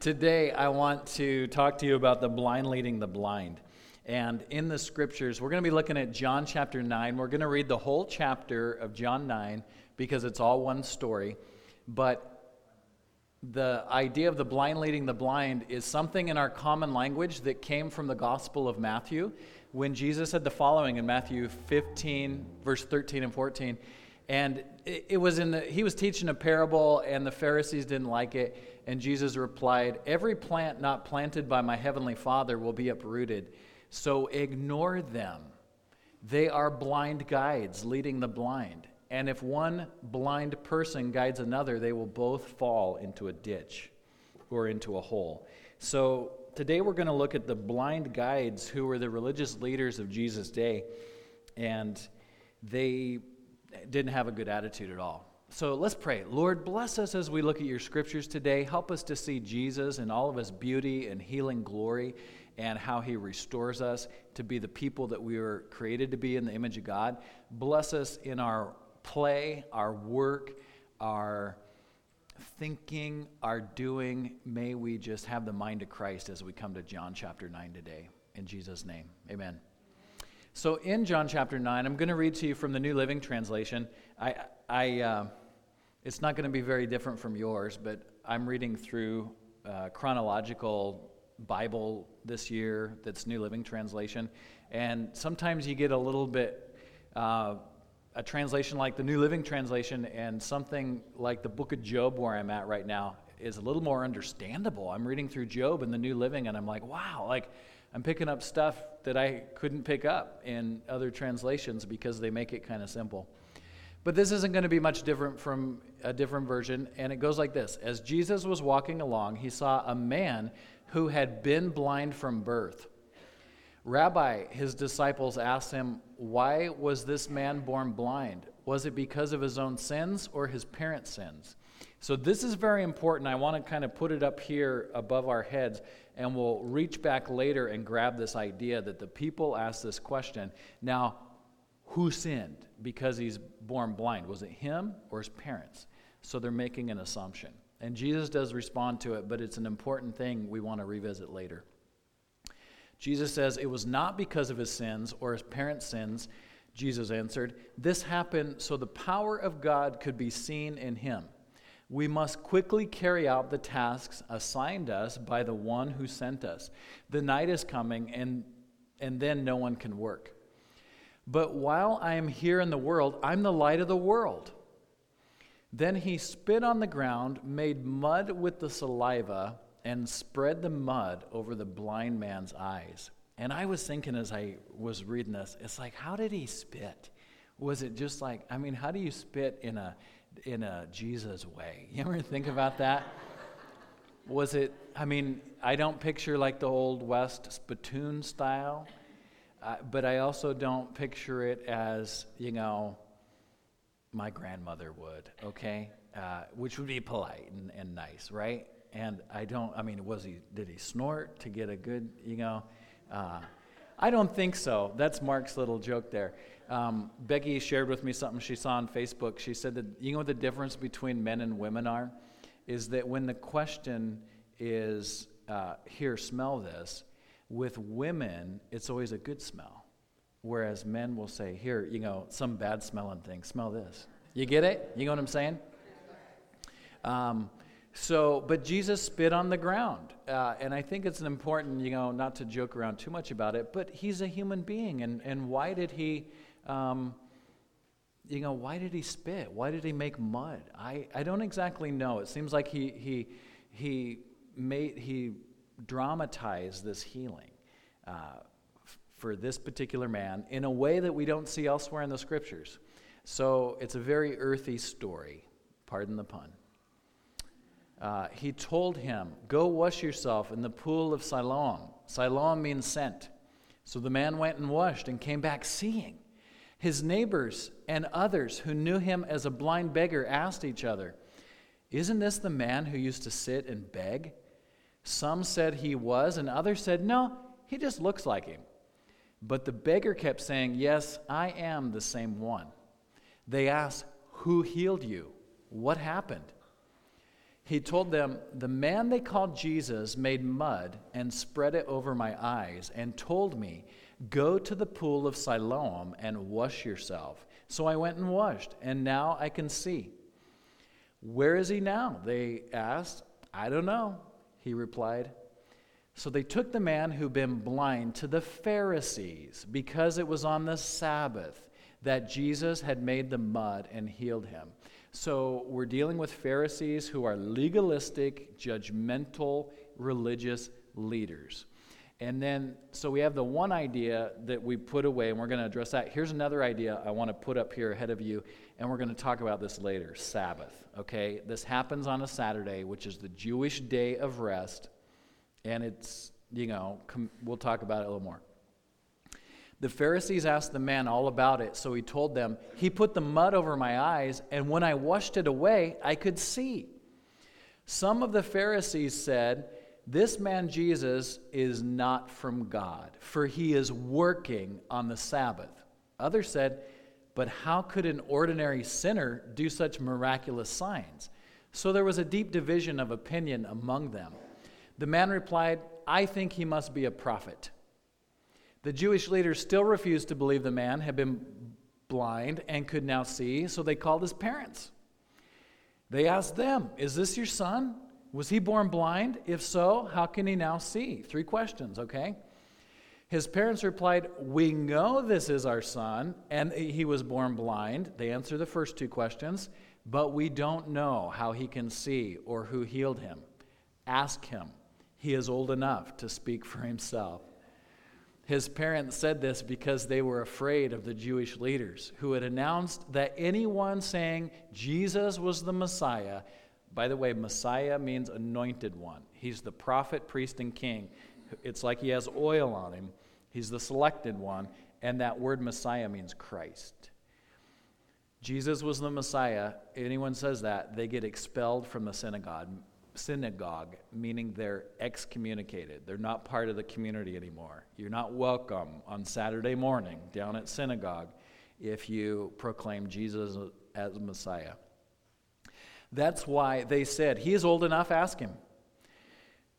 Today, I want to talk to you about the blind leading the blind. And in the scriptures, we're going to be looking at John chapter 9. We're going to read the whole chapter of John 9 because it's all one story. But the idea of the blind leading the blind is something in our common language that came from the Gospel of Matthew when Jesus said the following in Matthew 15, verse 13 and 14. And it, was in the, he was teaching a parable, and the Pharisees didn't like it. And Jesus replied, Every plant not planted by my heavenly Father will be uprooted. So ignore them. They are blind guides leading the blind. And if one blind person guides another, they will both fall into a ditch or into a hole. So today we're going to look at the blind guides who were the religious leaders of Jesus' day. And they didn't have a good attitude at all. So let's pray. Lord, bless us as we look at your scriptures today. Help us to see Jesus in all of his beauty and healing glory and how he restores us to be the people that we were created to be in the image of God. Bless us in our play, our work, our thinking, our doing. May we just have the mind of Christ as we come to John chapter 9 today. In Jesus' name, amen. So, in John chapter 9, I'm going to read to you from the New Living Translation. I, I, uh, it's not going to be very different from yours, but I'm reading through uh, chronological Bible this year that's New Living Translation. And sometimes you get a little bit, uh, a translation like the New Living Translation and something like the book of Job, where I'm at right now, is a little more understandable. I'm reading through Job in the New Living, and I'm like, wow, like I'm picking up stuff that I couldn't pick up in other translations because they make it kind of simple. But this isn't going to be much different from a different version, and it goes like this As Jesus was walking along, he saw a man who had been blind from birth. Rabbi, his disciples asked him, Why was this man born blind? Was it because of his own sins or his parents' sins? So, this is very important. I want to kind of put it up here above our heads, and we'll reach back later and grab this idea that the people asked this question. Now, who sinned because he's born blind? Was it him or his parents? So they're making an assumption. And Jesus does respond to it, but it's an important thing we want to revisit later. Jesus says, It was not because of his sins or his parents' sins, Jesus answered. This happened so the power of God could be seen in him. We must quickly carry out the tasks assigned us by the one who sent us. The night is coming, and, and then no one can work. But while I am here in the world, I'm the light of the world. Then he spit on the ground, made mud with the saliva, and spread the mud over the blind man's eyes. And I was thinking as I was reading this, it's like, how did he spit? Was it just like, I mean, how do you spit in a in a Jesus way? You ever think about that? was it, I mean, I don't picture like the old West spittoon style. Uh, but I also don't picture it as, you know, my grandmother would, okay? Uh, which would be polite and, and nice, right? And I don't, I mean, was he, did he snort to get a good, you know? Uh, I don't think so. That's Mark's little joke there. Um, Becky shared with me something she saw on Facebook. She said that, you know what the difference between men and women are? Is that when the question is, uh, here, smell this, with women, it's always a good smell. Whereas men will say, here, you know, some bad smelling thing, smell this. You get it? You know what I'm saying? Um, so, but Jesus spit on the ground. Uh, and I think it's an important, you know, not to joke around too much about it, but he's a human being. And, and why did he, um, you know, why did he spit? Why did he make mud? I, I don't exactly know. It seems like he, he, he, made, he dramatized this healing uh, for this particular man in a way that we don't see elsewhere in the scriptures. So it's a very earthy story, pardon the pun. Uh, he told him, Go wash yourself in the pool of Siloam. Siloam means sent. So the man went and washed and came back seeing. His neighbors and others who knew him as a blind beggar asked each other, Isn't this the man who used to sit and beg? Some said he was, and others said, no, he just looks like him. But the beggar kept saying, Yes, I am the same one. They asked, Who healed you? What happened? He told them, The man they called Jesus made mud and spread it over my eyes and told me, Go to the pool of Siloam and wash yourself. So I went and washed, and now I can see. Where is he now? They asked. I don't know, he replied. So they took the man who'd been blind to the Pharisees because it was on the Sabbath that Jesus had made the mud and healed him. So we're dealing with Pharisees who are legalistic, judgmental, religious leaders. And then, so we have the one idea that we put away, and we're going to address that. Here's another idea I want to put up here ahead of you, and we're going to talk about this later Sabbath. Okay? This happens on a Saturday, which is the Jewish day of rest, and it's, you know, com- we'll talk about it a little more. The Pharisees asked the man all about it, so he told them, He put the mud over my eyes, and when I washed it away, I could see. Some of the Pharisees said, This man Jesus is not from God, for he is working on the Sabbath. Others said, But how could an ordinary sinner do such miraculous signs? So there was a deep division of opinion among them. The man replied, I think he must be a prophet. The Jewish leaders still refused to believe the man had been blind and could now see, so they called his parents. They asked them, Is this your son? Was he born blind? If so, how can he now see? Three questions, okay? His parents replied, We know this is our son, and he was born blind. They answer the first two questions, but we don't know how he can see or who healed him. Ask him. He is old enough to speak for himself. His parents said this because they were afraid of the Jewish leaders who had announced that anyone saying Jesus was the Messiah, by the way, Messiah means anointed one. He's the prophet, priest, and king. It's like he has oil on him. He's the selected one, and that word Messiah means Christ. Jesus was the Messiah. Anyone says that, they get expelled from the synagogue synagogue, meaning they're excommunicated. They're not part of the community anymore. You're not welcome on Saturday morning down at synagogue if you proclaim Jesus as Messiah. That's why they said, He is old enough, ask him.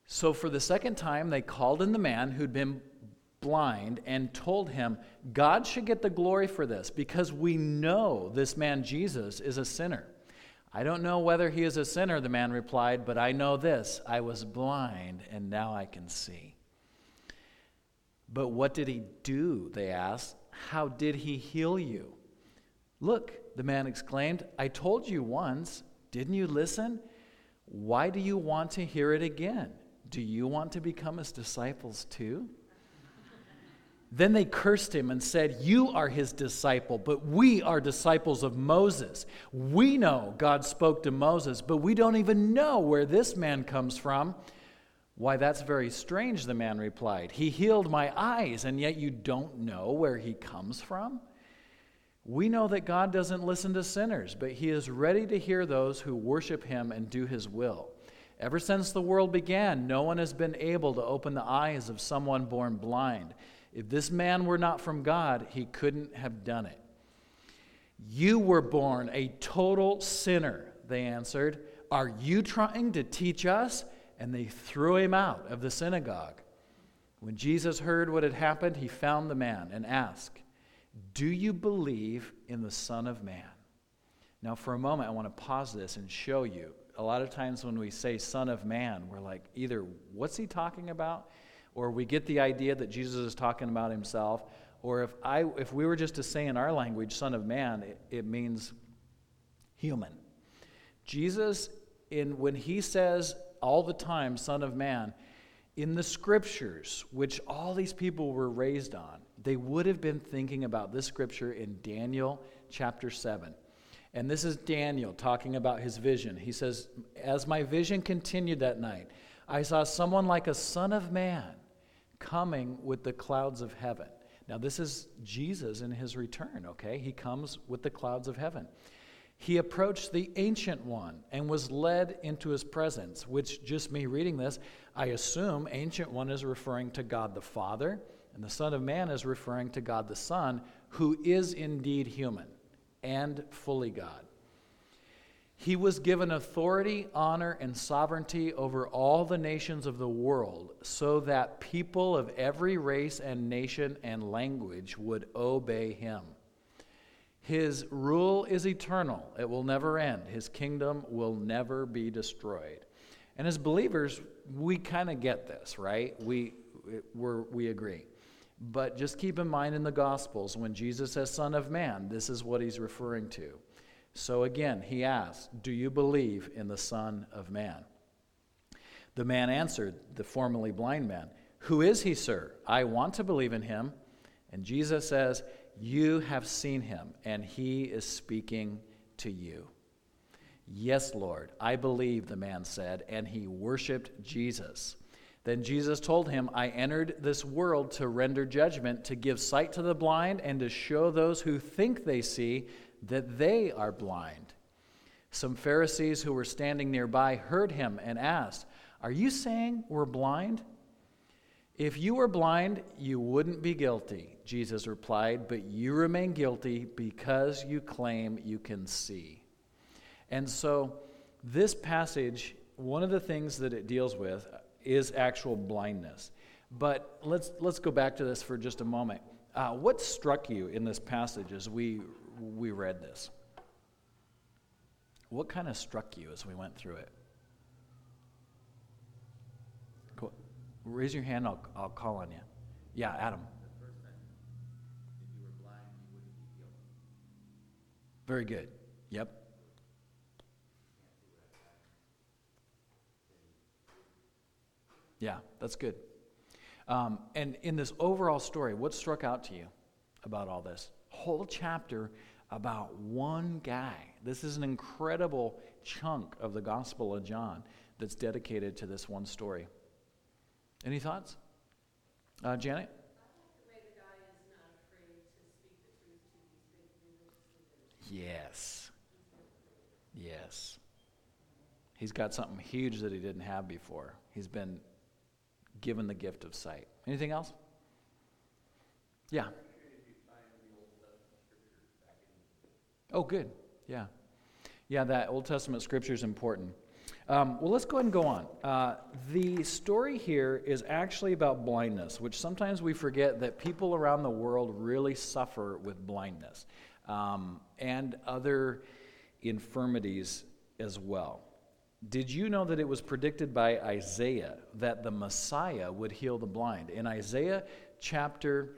So for the second time, they called in the man who'd been blind and told him, God should get the glory for this because we know this man Jesus is a sinner. I don't know whether he is a sinner, the man replied, but I know this I was blind, and now I can see. But what did he do? They asked. How did he heal you? Look, the man exclaimed, I told you once. Didn't you listen? Why do you want to hear it again? Do you want to become his disciples too? Then they cursed him and said, You are his disciple, but we are disciples of Moses. We know God spoke to Moses, but we don't even know where this man comes from. Why, that's very strange, the man replied. He healed my eyes, and yet you don't know where he comes from? We know that God doesn't listen to sinners, but he is ready to hear those who worship him and do his will. Ever since the world began, no one has been able to open the eyes of someone born blind. If this man were not from God, he couldn't have done it. You were born a total sinner, they answered. Are you trying to teach us? And they threw him out of the synagogue. When Jesus heard what had happened, he found the man and asked, Do you believe in the Son of Man? Now, for a moment, I want to pause this and show you. A lot of times when we say Son of Man, we're like, either what's he talking about? Or we get the idea that Jesus is talking about himself, or if, I, if we were just to say in our language, Son of Man, it, it means human. Jesus, in, when he says all the time, Son of Man, in the scriptures, which all these people were raised on, they would have been thinking about this scripture in Daniel chapter 7. And this is Daniel talking about his vision. He says, As my vision continued that night, I saw someone like a son of man coming with the clouds of heaven. Now, this is Jesus in his return, okay? He comes with the clouds of heaven. He approached the Ancient One and was led into his presence, which, just me reading this, I assume Ancient One is referring to God the Father, and the Son of Man is referring to God the Son, who is indeed human and fully God. He was given authority, honor, and sovereignty over all the nations of the world so that people of every race and nation and language would obey him. His rule is eternal, it will never end. His kingdom will never be destroyed. And as believers, we kind of get this, right? We, we we agree. But just keep in mind in the Gospels, when Jesus says Son of Man, this is what he's referring to. So again, he asks, Do you believe in the Son of Man? The man answered, the formerly blind man, Who is he, sir? I want to believe in him. And Jesus says, you have seen him, and he is speaking to you. Yes, Lord, I believe, the man said, and he worshiped Jesus. Then Jesus told him, I entered this world to render judgment, to give sight to the blind, and to show those who think they see that they are blind. Some Pharisees who were standing nearby heard him and asked, Are you saying we're blind? If you were blind, you wouldn't be guilty, Jesus replied, but you remain guilty because you claim you can see. And so, this passage, one of the things that it deals with is actual blindness. But let's, let's go back to this for just a moment. Uh, what struck you in this passage as we, we read this? What kind of struck you as we went through it? Cool. Raise your hand, I'll, I'll call on you. Yeah, Adam. Very good. Yep. Yeah, that's good. Um, and in this overall story, what struck out to you about all this? Whole chapter about one guy. This is an incredible chunk of the Gospel of John that's dedicated to this one story. Any thoughts? Uh, Janet? Yes. Yes. He's got something huge that he didn't have before. He's been given the gift of sight. Anything else? Yeah. Oh, good. Yeah. Yeah, that Old Testament scripture is important. Um, well, let's go ahead and go on. Uh, the story here is actually about blindness, which sometimes we forget that people around the world really suffer with blindness um, and other infirmities as well. Did you know that it was predicted by Isaiah that the Messiah would heal the blind? In Isaiah chapter,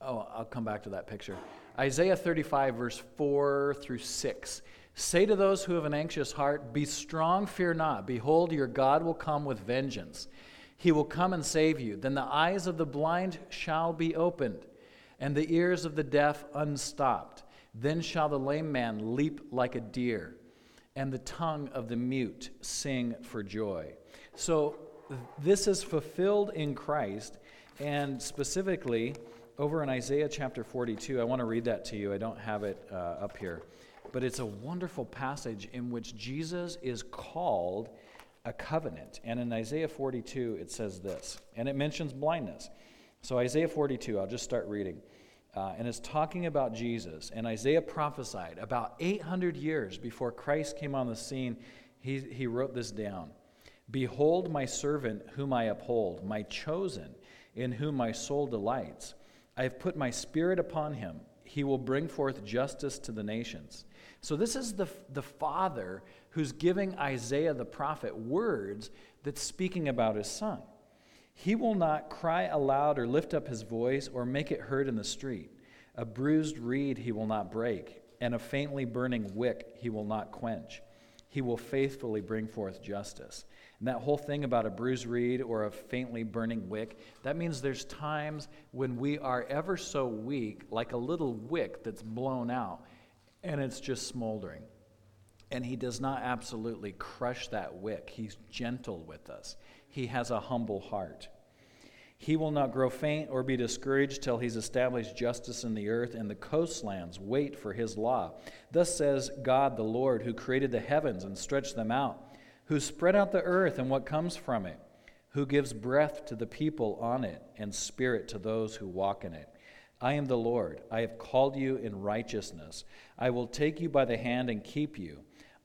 oh, I'll come back to that picture. Isaiah 35, verse 4 through 6. Say to those who have an anxious heart, Be strong, fear not. Behold, your God will come with vengeance. He will come and save you. Then the eyes of the blind shall be opened, and the ears of the deaf unstopped. Then shall the lame man leap like a deer, and the tongue of the mute sing for joy. So, this is fulfilled in Christ, and specifically over in Isaiah chapter 42. I want to read that to you. I don't have it uh, up here. But it's a wonderful passage in which Jesus is called a covenant. And in Isaiah 42, it says this, and it mentions blindness. So, Isaiah 42, I'll just start reading. Uh, and it's talking about Jesus. And Isaiah prophesied about 800 years before Christ came on the scene. He, he wrote this down Behold, my servant, whom I uphold, my chosen, in whom my soul delights. I have put my spirit upon him. He will bring forth justice to the nations. So, this is the, the father who's giving Isaiah the prophet words that's speaking about his son. He will not cry aloud or lift up his voice or make it heard in the street. A bruised reed he will not break, and a faintly burning wick he will not quench. He will faithfully bring forth justice. And that whole thing about a bruised reed or a faintly burning wick, that means there's times when we are ever so weak, like a little wick that's blown out, and it's just smoldering. And he does not absolutely crush that wick. He's gentle with us. He has a humble heart. He will not grow faint or be discouraged till he's established justice in the earth, and the coastlands wait for his law. Thus says God the Lord, who created the heavens and stretched them out, who spread out the earth and what comes from it, who gives breath to the people on it, and spirit to those who walk in it. I am the Lord. I have called you in righteousness. I will take you by the hand and keep you.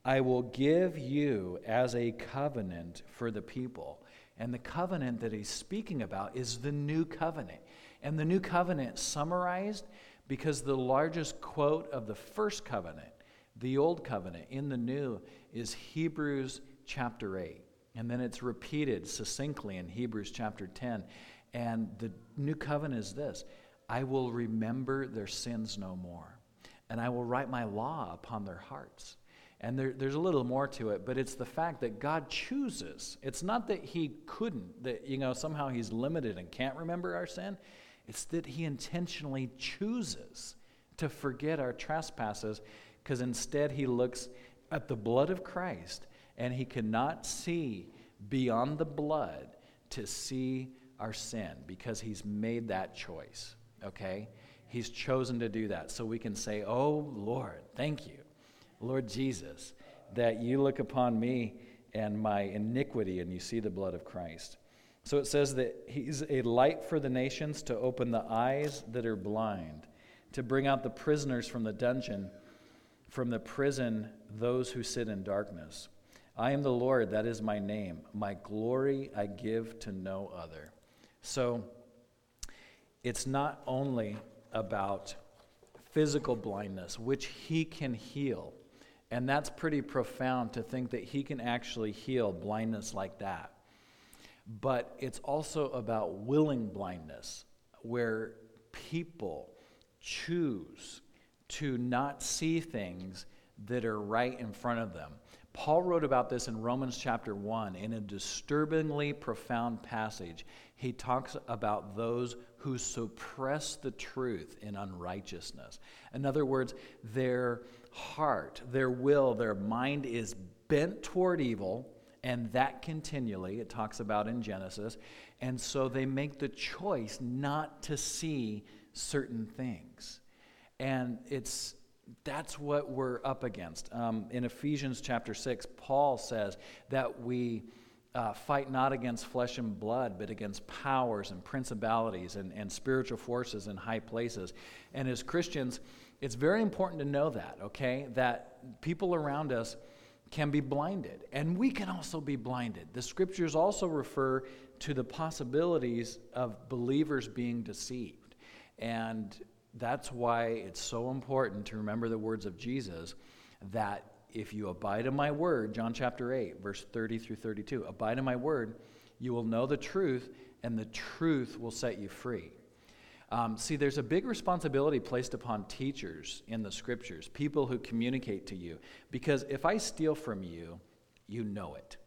I will give you as a covenant for the people. And the covenant that he's speaking about is the new covenant. And the new covenant summarized because the largest quote of the first covenant, the old covenant, in the new is Hebrews chapter 8. And then it's repeated succinctly in Hebrews chapter 10. And the new covenant is this I will remember their sins no more, and I will write my law upon their hearts. And there, there's a little more to it, but it's the fact that God chooses. It's not that He couldn't, that, you know, somehow He's limited and can't remember our sin. It's that He intentionally chooses to forget our trespasses because instead He looks at the blood of Christ and He cannot see beyond the blood to see our sin because He's made that choice, okay? He's chosen to do that. So we can say, Oh, Lord, thank you Lord Jesus, that you look upon me and my iniquity and you see the blood of Christ. So it says that he's a light for the nations to open the eyes that are blind, to bring out the prisoners from the dungeon, from the prison, those who sit in darkness. I am the Lord, that is my name. My glory I give to no other. So it's not only about physical blindness, which he can heal and that's pretty profound to think that he can actually heal blindness like that. But it's also about willing blindness, where people choose to not see things that are right in front of them. Paul wrote about this in Romans chapter 1 in a disturbingly profound passage. He talks about those who suppress the truth in unrighteousness. In other words, their heart, their will, their mind is bent toward evil, and that continually, it talks about in Genesis. And so they make the choice not to see certain things. And it's that's what we're up against. Um, in Ephesians chapter 6, Paul says that we uh, fight not against flesh and blood, but against powers and principalities and, and spiritual forces in high places. And as Christians, it's very important to know that, okay? That people around us can be blinded, and we can also be blinded. The scriptures also refer to the possibilities of believers being deceived. And that's why it's so important to remember the words of Jesus that if you abide in my word, John chapter 8, verse 30 through 32, abide in my word, you will know the truth, and the truth will set you free. Um, see, there's a big responsibility placed upon teachers in the scriptures, people who communicate to you. Because if I steal from you, you know it.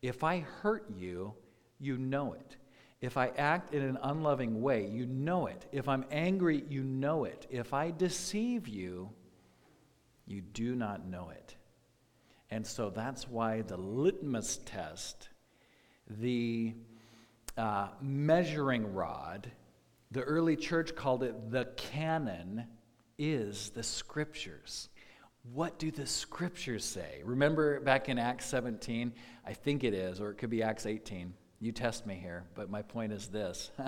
If I hurt you, you know it. If I act in an unloving way, you know it. If I'm angry, you know it. If I deceive you, you do not know it. And so that's why the litmus test, the uh, measuring rod, the early church called it the canon, is the scriptures. What do the scriptures say? Remember back in Acts 17, I think it is, or it could be Acts 18. You test me here, but my point is this.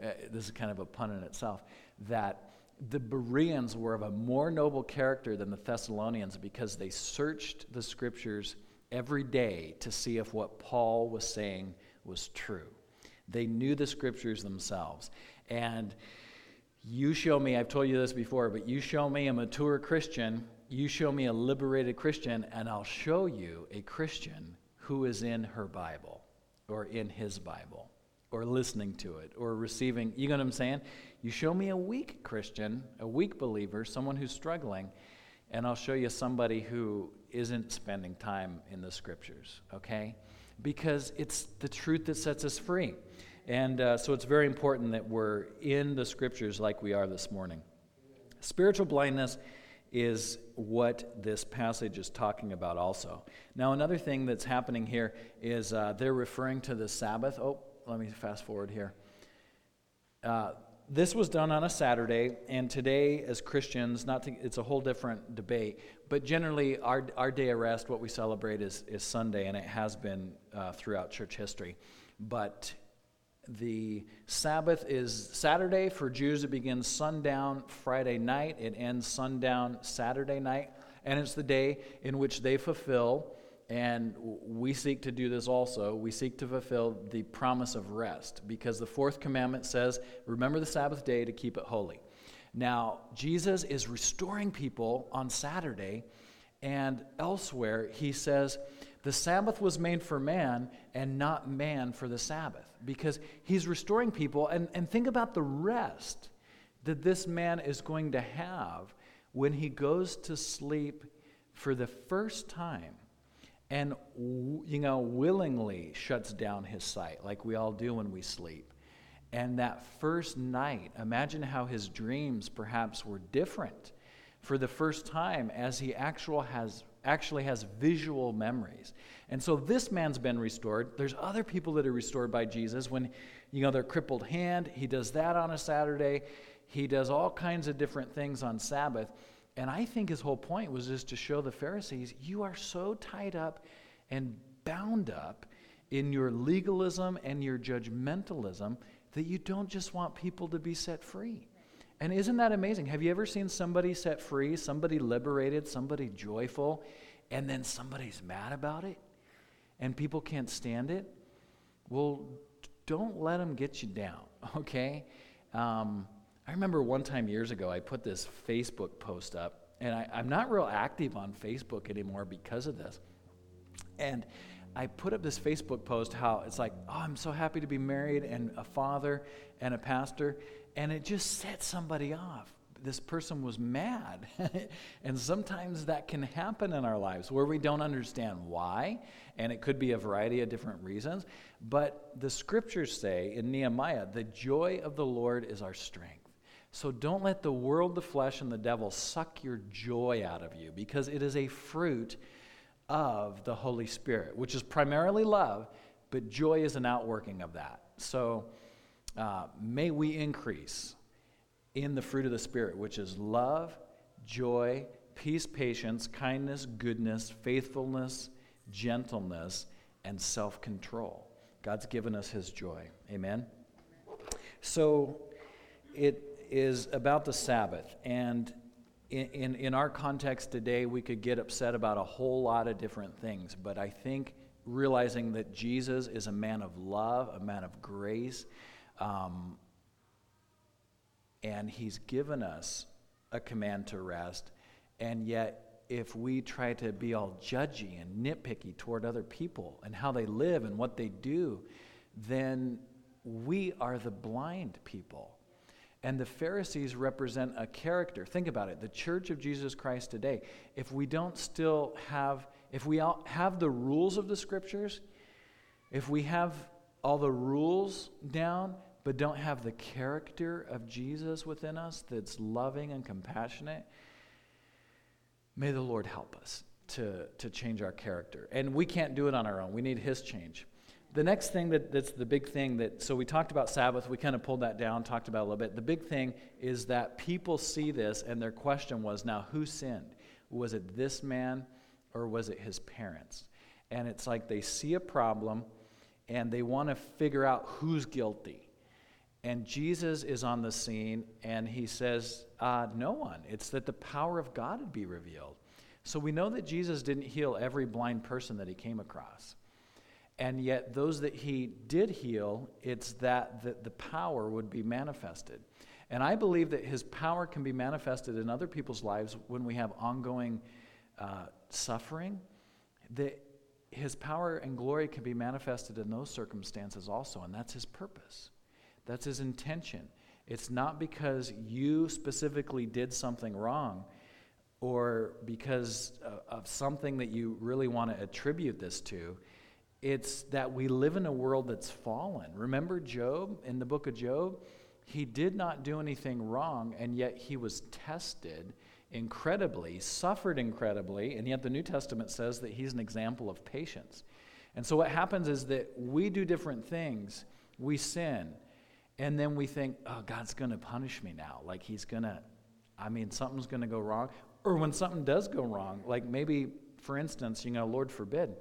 Uh, this is kind of a pun in itself that the Bereans were of a more noble character than the Thessalonians because they searched the scriptures every day to see if what Paul was saying was true. They knew the scriptures themselves. And you show me, I've told you this before, but you show me a mature Christian, you show me a liberated Christian, and I'll show you a Christian who is in her Bible or in his Bible or listening to it or receiving. You know what I'm saying? You show me a weak Christian, a weak believer, someone who's struggling, and I'll show you somebody who isn't spending time in the scriptures, okay? Because it's the truth that sets us free. And uh, so it's very important that we're in the scriptures like we are this morning. Spiritual blindness is what this passage is talking about also. Now, another thing that's happening here is uh, they're referring to the Sabbath. Oh, let me fast forward here. Uh, this was done on a Saturday, and today, as Christians, not to, it's a whole different debate, but generally, our, our day of rest, what we celebrate, is, is Sunday, and it has been uh, throughout church history. But the Sabbath is Saturday for Jews. It begins sundown Friday night, it ends sundown Saturday night. and it's the day in which they fulfill, and we seek to do this also. We seek to fulfill the promise of rest because the fourth commandment says, Remember the Sabbath day to keep it holy. Now, Jesus is restoring people on Saturday, and elsewhere he says, the Sabbath was made for man and not man for the Sabbath because he's restoring people. And, and think about the rest that this man is going to have when he goes to sleep for the first time and you know willingly shuts down his sight like we all do when we sleep and that first night imagine how his dreams perhaps were different for the first time as he actual has actually has visual memories. And so this man's been restored. There's other people that are restored by Jesus when, you know, their crippled hand, he does that on a Saturday. He does all kinds of different things on Sabbath. And I think his whole point was just to show the Pharisees, you are so tied up and bound up in your legalism and your judgmentalism that you don't just want people to be set free. And isn't that amazing? Have you ever seen somebody set free, somebody liberated, somebody joyful, and then somebody's mad about it and people can't stand it? Well, don't let them get you down, okay? Um, I remember one time years ago, I put this Facebook post up, and I, I'm not real active on Facebook anymore because of this. And I put up this Facebook post how it's like, oh, I'm so happy to be married and a father and a pastor and it just set somebody off. This person was mad. and sometimes that can happen in our lives where we don't understand why, and it could be a variety of different reasons. But the scriptures say in Nehemiah, the joy of the Lord is our strength. So don't let the world, the flesh, and the devil suck your joy out of you because it is a fruit of the Holy Spirit, which is primarily love, but joy is an outworking of that. So, uh, may we increase in the fruit of the Spirit, which is love, joy, peace, patience, kindness, goodness, faithfulness, gentleness, and self control. God's given us His joy. Amen? So it is about the Sabbath. And in, in, in, our context today, we could get upset about a whole lot of different things. But I think realizing that Jesus is a man of love, a man of grace, um, and He's given us a command to rest. And yet, if we try to be all judgy and nitpicky toward other people and how they live and what they do, then we are the blind people. And the Pharisees represent a character. Think about it. The church of Jesus Christ today, if we don't still have, if we have the rules of the scriptures, if we have all the rules down, but don't have the character of Jesus within us that's loving and compassionate, may the Lord help us to, to change our character. And we can't do it on our own, we need His change. The next thing that, that's the big thing that, so we talked about Sabbath, we kind of pulled that down, talked about a little bit. The big thing is that people see this, and their question was now, who sinned? Was it this man or was it his parents? And it's like they see a problem and they want to figure out who's guilty. And Jesus is on the scene and he says, uh, No one. It's that the power of God would be revealed. So we know that Jesus didn't heal every blind person that he came across. And yet, those that he did heal, it's that the, power would be manifested. And I believe that his power can be manifested in other people's lives when we have ongoing uh, suffering. That his power and glory can be manifested in those circumstances also, and that's his purpose. That's his intention. It's not because you specifically did something wrong or because uh, of something that you really want to attribute this to. It's that we live in a world that's fallen. Remember Job in the book of Job? He did not do anything wrong, and yet he was tested incredibly, suffered incredibly, and yet the New Testament says that he's an example of patience. And so what happens is that we do different things, we sin, and then we think, oh, God's going to punish me now. Like he's going to, I mean, something's going to go wrong. Or when something does go wrong, like maybe, for instance, you know, Lord forbid,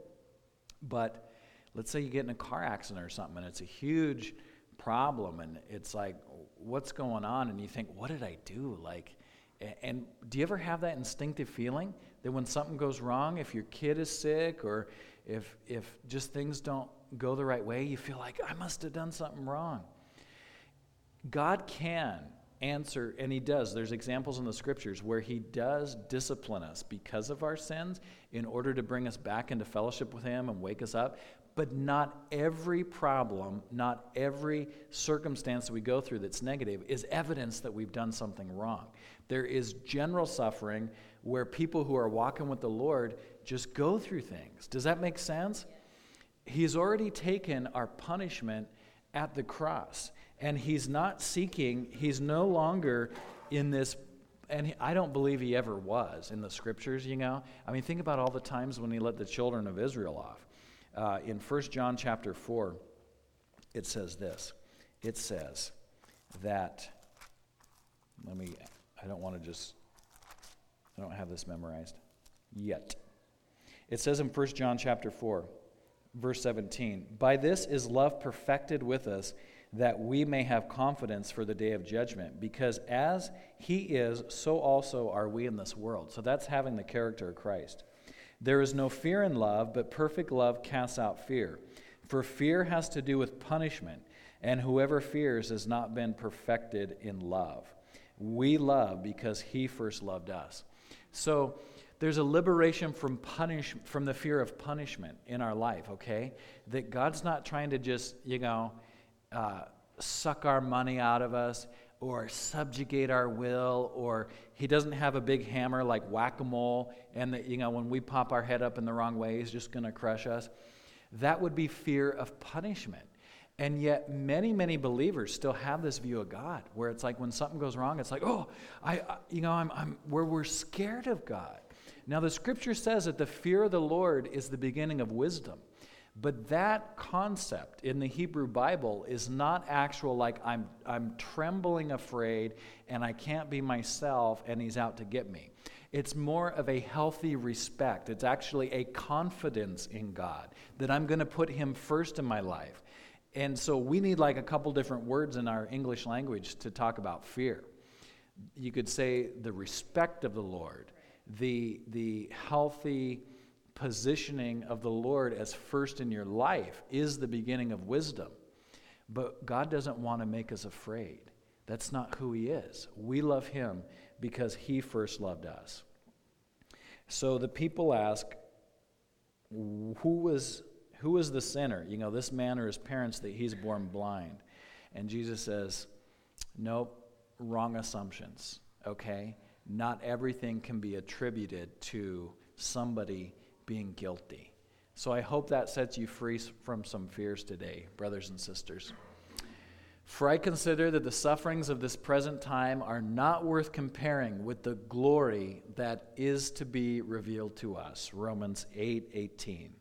but let's say you get in a car accident or something and it's a huge problem and it's like, what's going on? And you think, what did I do? Like, And do you ever have that instinctive feeling that when something goes wrong, if your kid is sick or if, if just things don't go the right way, you feel like, I must have done something wrong? God can answer, and He does. There's examples in the scriptures where He does discipline us because of our sins in order to bring us back into fellowship with Him and wake us up. But not every problem, not every circumstance that we go through that's negative is evidence that we've done something wrong. There is general suffering where people who are walking with the Lord just go through things. Does that make sense? He's already taken our punishment at the cross and he's not seeking, he's no longer in this, and he, I don't believe he ever was in the scriptures, you know. I mean, think about all the times when he let the children of Israel off. Uh, in 1 John chapter 4, it says this it says that, let me, I don't want to just, I don't have this memorized yet. It says in 1 John chapter 4, verse 17, By this is love perfected with us that we may have confidence for the day of judgment. Because as he is, so also are we in this world. So that's having the character of Christ. There is no fear in love, but perfect love casts out fear. For fear has to do with punishment, and whoever fears has not been perfected in love. We love because he first loved us. So there's a liberation from punish from the fear of punishment in our life, okay? That God's not trying to just, you know, uh, suck our money out of us or subjugate our will or he doesn't have a big hammer like whack-a-mole and that you know when we pop our head up in the wrong way he's just going to crush us. That would be fear of punishment. And yet many many believers still have this view of god where it's like when something goes wrong it's like oh i, I you know i'm, I'm where we're scared of god. Now the scripture says that the fear of the lord is the beginning of wisdom but that concept in the Hebrew Bible is not actual, like I'm, I'm trembling afraid and I can't be myself and he's out to get me. It's more of a healthy respect. It's actually a confidence in God that I'm going to put him first in my life. And so we need like a couple different words in our English language to talk about fear. You could say the respect of the Lord, the, the healthy positioning of the Lord as first in your life is the beginning of wisdom. But God doesn't want to make us afraid. That's not who He is. We love Him because He first loved us. So the people ask, who was, who was the sinner? You know, this man or his parents that he's born blind. And Jesus says, nope, wrong assumptions, okay? Not everything can be attributed to somebody being guilty. So I hope that sets you free from some fears today, brothers and sisters. For I consider that the sufferings of this present time are not worth comparing with the glory that is to be revealed to us. Romans 8 18.